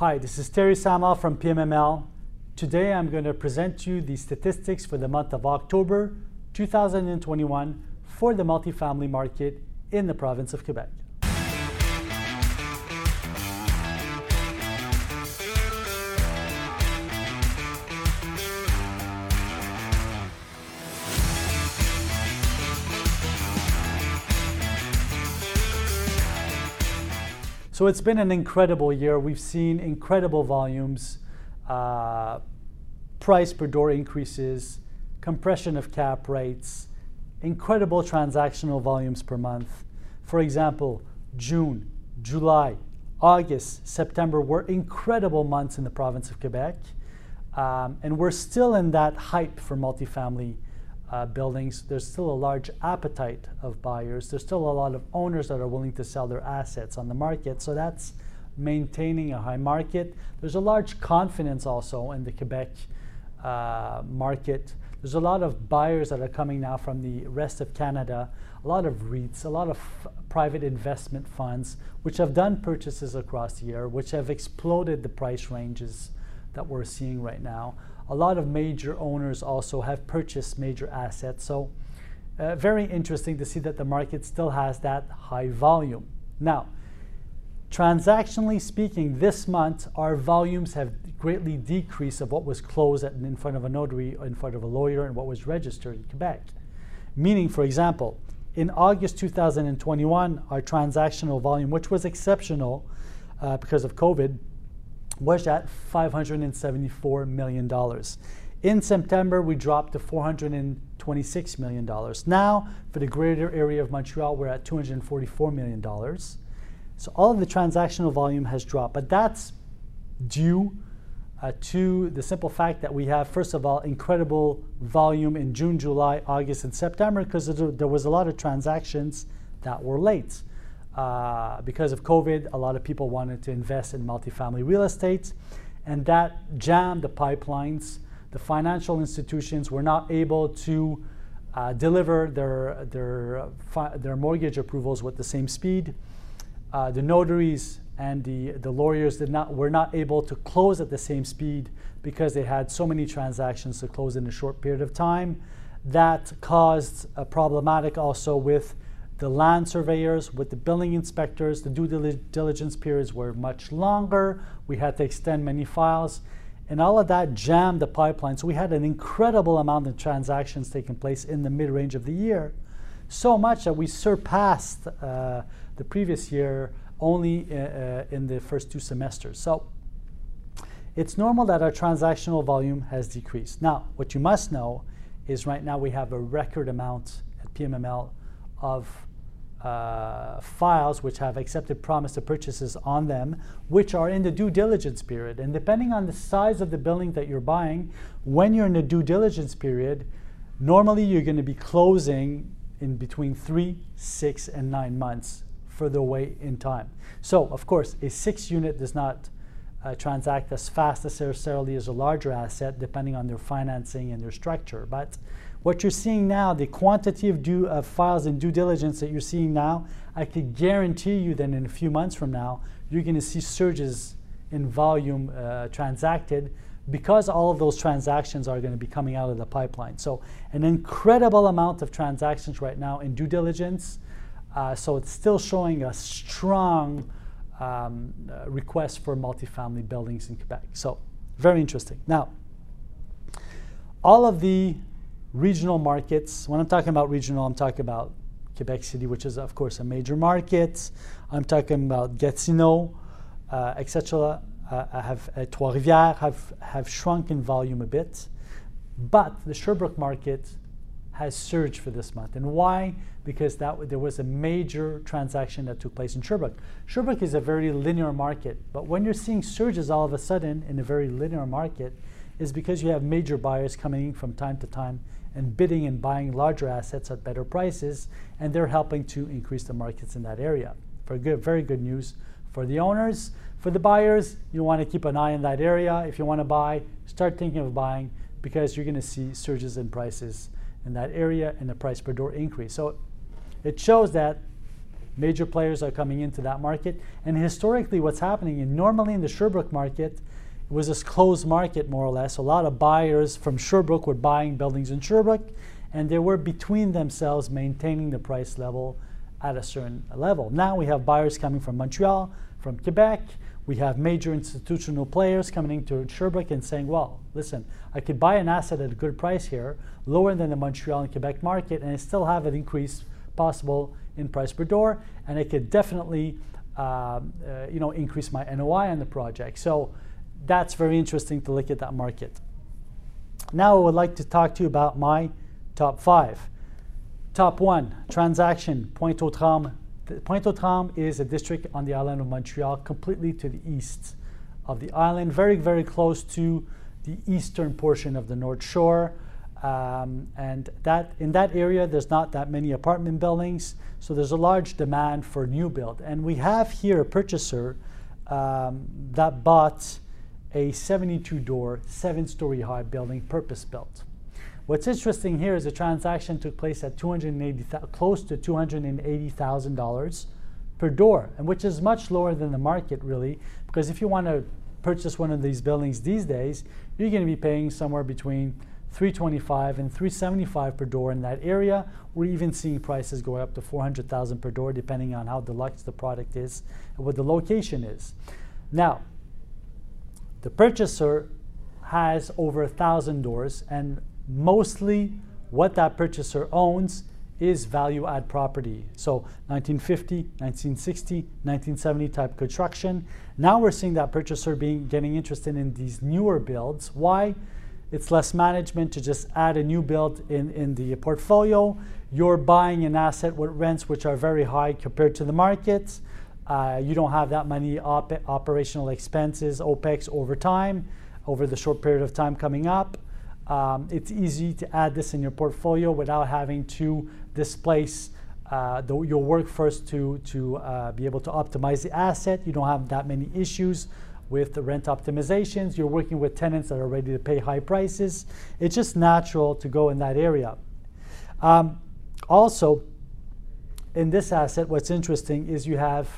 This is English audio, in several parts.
Hi, this is Terry Samal from PMML. Today I'm going to present you the statistics for the month of October 2021 for the multifamily market in the province of Quebec. So it's been an incredible year. We've seen incredible volumes, uh, price per door increases, compression of cap rates, incredible transactional volumes per month. For example, June, July, August, September were incredible months in the province of Quebec. Um, and we're still in that hype for multifamily uh, buildings, there's still a large appetite of buyers. There's still a lot of owners that are willing to sell their assets on the market. So that's maintaining a high market. There's a large confidence also in the Quebec uh, market. There's a lot of buyers that are coming now from the rest of Canada, a lot of REITs, a lot of private investment funds, which have done purchases across the year, which have exploded the price ranges that we're seeing right now a lot of major owners also have purchased major assets. So, uh, very interesting to see that the market still has that high volume. Now, transactionally speaking, this month our volumes have greatly decreased of what was closed at, in front of a notary, in front of a lawyer, and what was registered in Quebec. Meaning, for example, in August 2021, our transactional volume, which was exceptional uh, because of COVID, was at $574 million. In September, we dropped to $426 million. Now, for the greater area of Montreal, we're at $244 million. So all of the transactional volume has dropped, but that's due uh, to the simple fact that we have, first of all, incredible volume in June, July, August, and September because there was a lot of transactions that were late. Uh, because of COVID, a lot of people wanted to invest in multifamily real estate, and that jammed the pipelines. The financial institutions were not able to uh, deliver their, their, fi- their mortgage approvals with the same speed. Uh, the notaries and the, the lawyers did not, were not able to close at the same speed because they had so many transactions to close in a short period of time. That caused a problematic also with the land surveyors, with the building inspectors, the due diligence periods were much longer. We had to extend many files. And all of that jammed the pipeline. So we had an incredible amount of transactions taking place in the mid range of the year. So much that we surpassed uh, the previous year only uh, uh, in the first two semesters. So it's normal that our transactional volume has decreased. Now, what you must know is right now we have a record amount at PMML of uh, files which have accepted promise of purchases on them, which are in the due diligence period. And depending on the size of the building that you're buying, when you're in the due diligence period, normally you're going to be closing in between three, six, and nine months further away in time. So, of course, a six unit does not uh, transact as fast necessarily as a larger asset, depending on their financing and their structure. But what you're seeing now, the quantity of, due, of files and due diligence that you're seeing now, I could guarantee you that in a few months from now, you're going to see surges in volume uh, transacted because all of those transactions are going to be coming out of the pipeline. So, an incredible amount of transactions right now in due diligence. Uh, so, it's still showing a strong um, uh, request for multifamily buildings in Quebec. So, very interesting. Now, all of the regional markets. When I'm talking about regional, I'm talking about Quebec City, which is, of course, a major market. I'm talking about Gatineau, uh, etc. Uh, have uh, Trois-Rivières have, have shrunk in volume a bit, but the Sherbrooke market has surged for this month. And why? Because that there was a major transaction that took place in Sherbrooke. Sherbrooke is a very linear market, but when you're seeing surges all of a sudden in a very linear market, is because you have major buyers coming from time to time and bidding and buying larger assets at better prices, and they're helping to increase the markets in that area. For good, very good news for the owners. For the buyers, you want to keep an eye on that area. If you want to buy, start thinking of buying because you're going to see surges in prices in that area and the price per door increase. So it shows that Major players are coming into that market. And historically, what's happening, and normally in the Sherbrooke market, it was a closed market more or less. A lot of buyers from Sherbrooke were buying buildings in Sherbrooke, and they were between themselves maintaining the price level at a certain level. Now we have buyers coming from Montreal, from Quebec. We have major institutional players coming into Sherbrooke and saying, well, listen, I could buy an asset at a good price here, lower than the Montreal and Quebec market, and I still have an increase possible in price per door, and I could definitely um, uh, you know, increase my NOI on the project. So that's very interesting to look at that market. Now I would like to talk to you about my top five. Top one, transaction, Pointe aux Trembles. Pointe aux Trembles is a district on the island of Montreal, completely to the east of the island, very, very close to the eastern portion of the North Shore. Um, and that in that area, there's not that many apartment buildings, so there's a large demand for new build. And we have here a purchaser um, that bought a 72 door, seven story high building, purpose built. What's interesting here is the transaction took place at 280, close to $280,000 per door, and which is much lower than the market really, because if you want to purchase one of these buildings these days, you're going to be paying somewhere between 325 and 375 per door in that area. We're even seeing prices go up to 400,000 per door depending on how deluxe the product is and what the location is. Now, the purchaser has over a thousand doors and mostly what that purchaser owns is value add property. So 1950, 1960, 1970 type construction. Now we're seeing that purchaser being getting interested in these newer builds. Why? It's less management to just add a new build in, in the portfolio. You're buying an asset with rents which are very high compared to the market. Uh, you don't have that many op operational expenses, OPEX over time, over the short period of time coming up. Um, it's easy to add this in your portfolio without having to displace uh, the, your workforce to, to uh, be able to optimize the asset. You don't have that many issues with the rent optimizations. You're working with tenants that are ready to pay high prices. It's just natural to go in that area. Um, also, in this asset, what's interesting is you have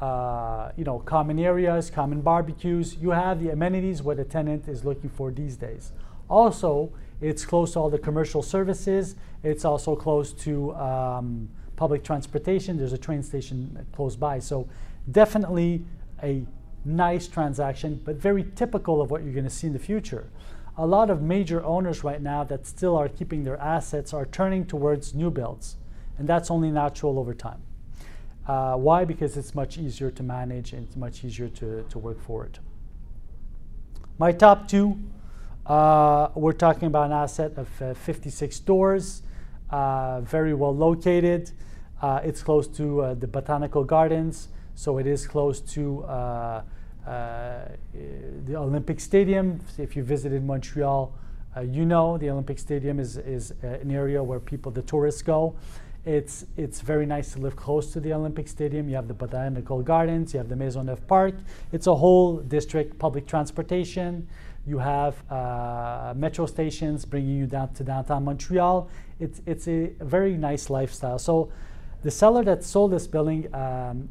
uh, you know, common areas, common barbecues. You have the amenities what a tenant is looking for these days. Also, it's close to all the commercial services. It's also close to um, public transportation. There's a train station close by. So definitely a nice transaction, but very typical of what you're going to see in the future. A lot of major owners right now that still are keeping their assets are turning towards new builds, and that's only natural over time. Uh, why? Because it's much easier to manage and it's much easier to, to work for it. My top two uh, we're talking about an asset of uh, 56 doors, uh, very well located. Uh, it's close to the botanical gardens, so it is close to the Olympic Stadium. If you visited Montreal, you know the Olympic Stadium is, is an area where people, the tourists, go. It's, it's very nice to live close to the Olympic Stadium. You have the Botanical Gardens, you have the Maisonneuve Park. It's a whole district, public transportation. You have uh, metro stations bringing you down to downtown Montreal. It's, it's a very nice lifestyle. So the seller that sold this building um,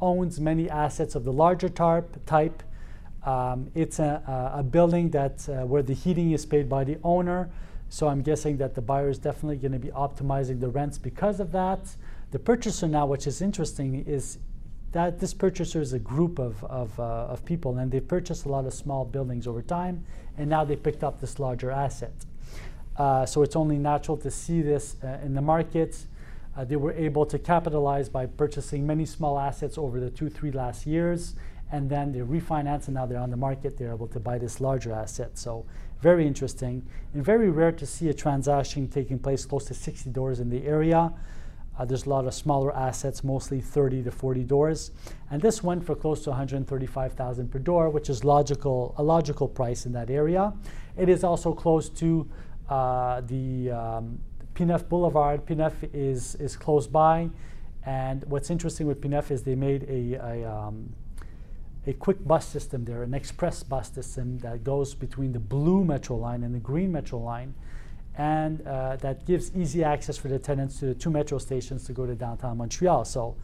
owns many assets of the larger tarp type. Um, it's a, a, building that uh, where the heating is paid by the owner. So I'm guessing that the buyer is definitely going to be optimizing the rents because of that. The purchaser now, which is interesting, is that this purchaser is a group of, of, uh, of people and they purchased a lot of small buildings over time and now they picked up this larger asset. Uh, so it's only natural to see this uh, in the market. Uh, they were able to capitalize by purchasing many small assets over the two, three last years and then they refinance and now they're on the market. They're able to buy this larger asset. So very interesting and very rare to see a transaction taking place close to 60 doors in the area. Uh, there's a lot of smaller assets, mostly 30 to 40 doors. And this went for close to 135,000 per door, which is logical, a logical price in that area. It is also close to uh, the um, Pie-IX Boulevard. Pie-IX is, is close by. And what's interesting with Pie-IX is they made a, a, um, a quick bus system there, an express bus system that goes between the blue metro line and the green metro line and uh, that gives easy access for the tenants to the two metro stations to go to downtown Montreal. So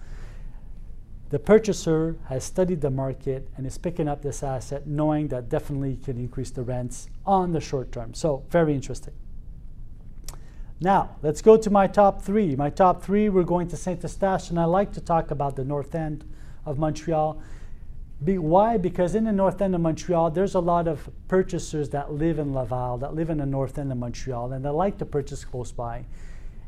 the purchaser has studied the market and is picking up this asset knowing that definitely can increase the rents on the short term. So, very interesting. Now, let's go to my top three. My top three, we're going to Saint Eustache, and I like to talk about the north end of Montreal. Be, why? Because in the north end of Montreal, there's a lot of purchasers that live in Laval, that live in the north end of Montreal, and they like to purchase close by.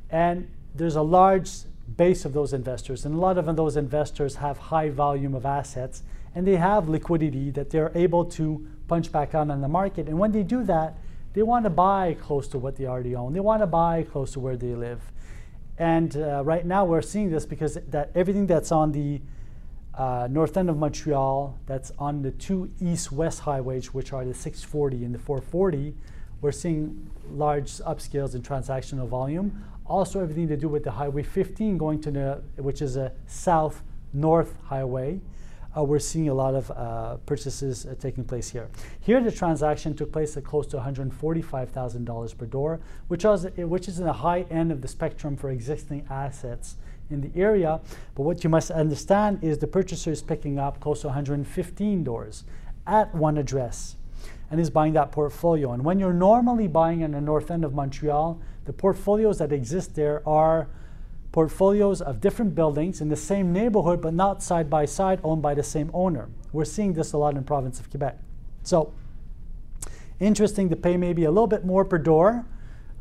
And there's a large base of those investors. And a lot of those investors have high volume of assets and they have liquidity that they're able to punch back on in the market. And when they do that, they want to buy close to what they already own. They want to buy close to where they live. And uh, right now we're seeing this because that everything that's on the uh, north end of Montreal, that's on the two east-west highways, which are the 640 and the 440, we're seeing large upscales in transactional volume also everything to do with the Highway 15 going to the, which is a south-north highway. Uh, we're seeing a lot of uh, purchases uh, taking place here. Here, the transaction took place at close to $145,000 per door, which is, which is in the high end of the spectrum for existing assets in the area. But what you must understand is the purchaser is picking up close to 115 doors at one address and is buying that portfolio. And when you're normally buying in the north end of Montreal, the portfolios that exist there are portfolios of different buildings in the same neighborhood but not side by side owned by the same owner. We're seeing this a lot in the province of Quebec. So interesting to pay maybe a little bit more per door,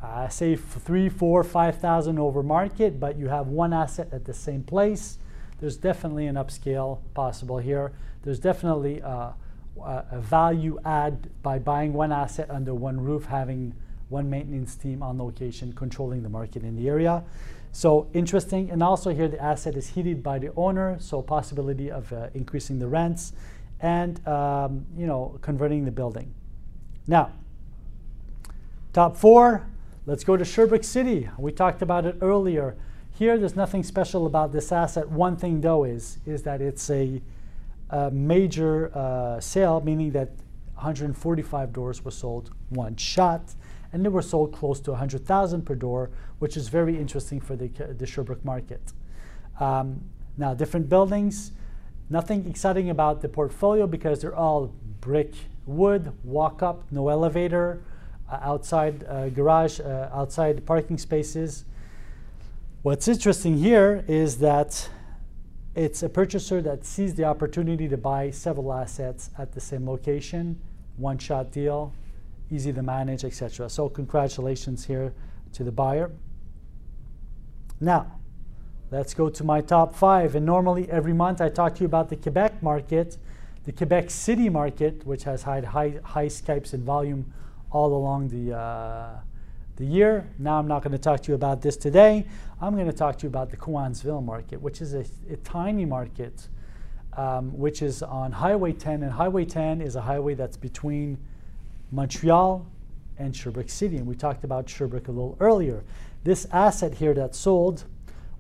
uh, say three, four, five thousand over market, but you have one asset at the same place. There's definitely an upscale possible here. There's definitely uh, a value add by buying one asset under one roof, having one maintenance team on location controlling the market in the area. So interesting, and also here the asset is heated by the owner, so possibility of uh, increasing the rents and um, you know converting the building. Now, top four, let's go to Sherbrooke City. We talked about it earlier. Here, there's nothing special about this asset. One thing though is is that it's a, a major uh, sale, meaning that 145 doors were sold one shot and they were sold close to 100,000 per door, which is very interesting for the, the Sherbrooke market. Um, now, different buildings, nothing exciting about the portfolio because they're all brick wood, walk up, no elevator, outside uh, garage, uh, outside parking spaces. What's interesting here is that it's a purchaser that sees the opportunity to buy several assets at the same location, one shot deal, easy to manage, etc. So congratulations here to the buyer. Now, let's go to my top five. And normally every month I talk to you about the Quebec market, the Quebec City market, which has had high, high Skypes in volume all along the, uh, the year. Now I'm not going to talk to you about this today. I'm going to talk to you about the Cowansville market, which is a, a tiny market, um, which is on Highway 10. And Highway 10 is a highway that's between Montreal and Sherbrooke City. And we talked about Sherbrooke a little earlier. This asset here that sold,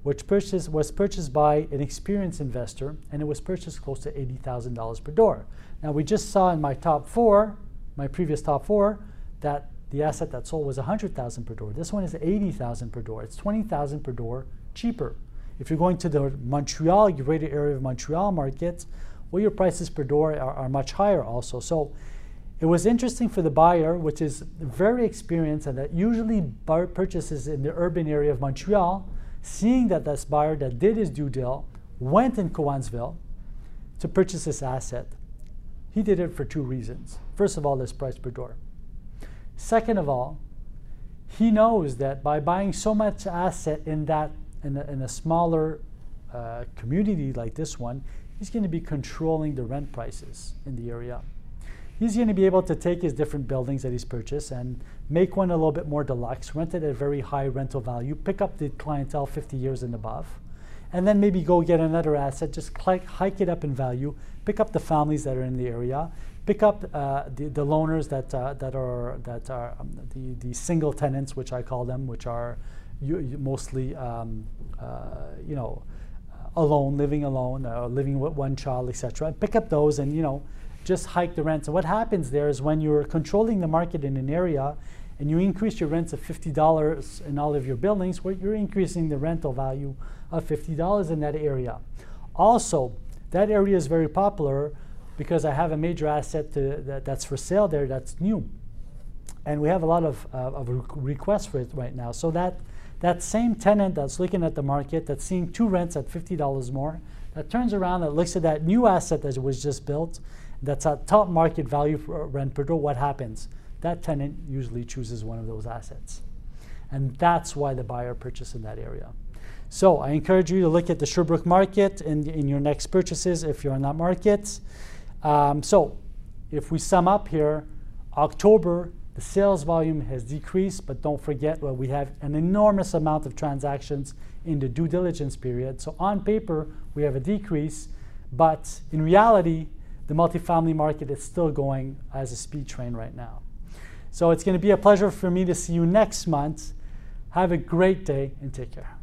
which purchased, was purchased by an experienced investor, and it was purchased close to $80,000 per door. Now, we just saw in my top four, my previous top four, that the asset that sold was 100,000 per door. This one is 80,000 per door. It's 20,000 per door cheaper. If you're going to the Montreal, greater area of Montreal market, well, your prices per door are, are much higher also. So it was interesting for the buyer, which is very experienced and that usually purchases in the urban area of Montreal, seeing that this buyer that did his due deal went in Cowansville to purchase this asset. He did it for two reasons. First of all, this price per door. Second of all, he knows that by buying so much asset in that in a, in a smaller uh, community like this one, he's going to be controlling the rent prices in the area. He's going to be able to take his different buildings that he's purchased and make one a little bit more deluxe, rent it at a very high rental value, pick up the clientele 50 years and above, and then maybe go get another asset, just hike it up in value, pick up the families that are in the area, pick up uh, the, the loaners that, uh, that are, that are um, the, the single tenants, which I call them, which are mostly, um, uh, you know, alone, living alone, uh, living with one child, etc. Pick up those and, you know, just hike the rents. And what happens there is when you're controlling the market in an area and you increase your rents of $50 in all of your buildings, well, you're increasing the rental value of $50 in that area. Also, That area is very popular because I have a major asset to, that, that's for sale there that's new. And we have a lot of, uh, of requests for it right now. So that, that same tenant that's looking at the market, that's seeing two rents at $50 more, that turns around and looks at that new asset that was just built, that's at top market value for rent per door, what happens? That tenant usually chooses one of those assets. And that's why the buyer purchased in that area. So I encourage you to look at the Sherbrooke market in, in your next purchases if you're in that market. Um, so if we sum up here, October, the sales volume has decreased, but don't forget well, we have an enormous amount of transactions in the due diligence period. So on paper, we have a decrease, but in reality, the multifamily market is still going as a speed train right now. So it's going to be a pleasure for me to see you next month. Have a great day and take care.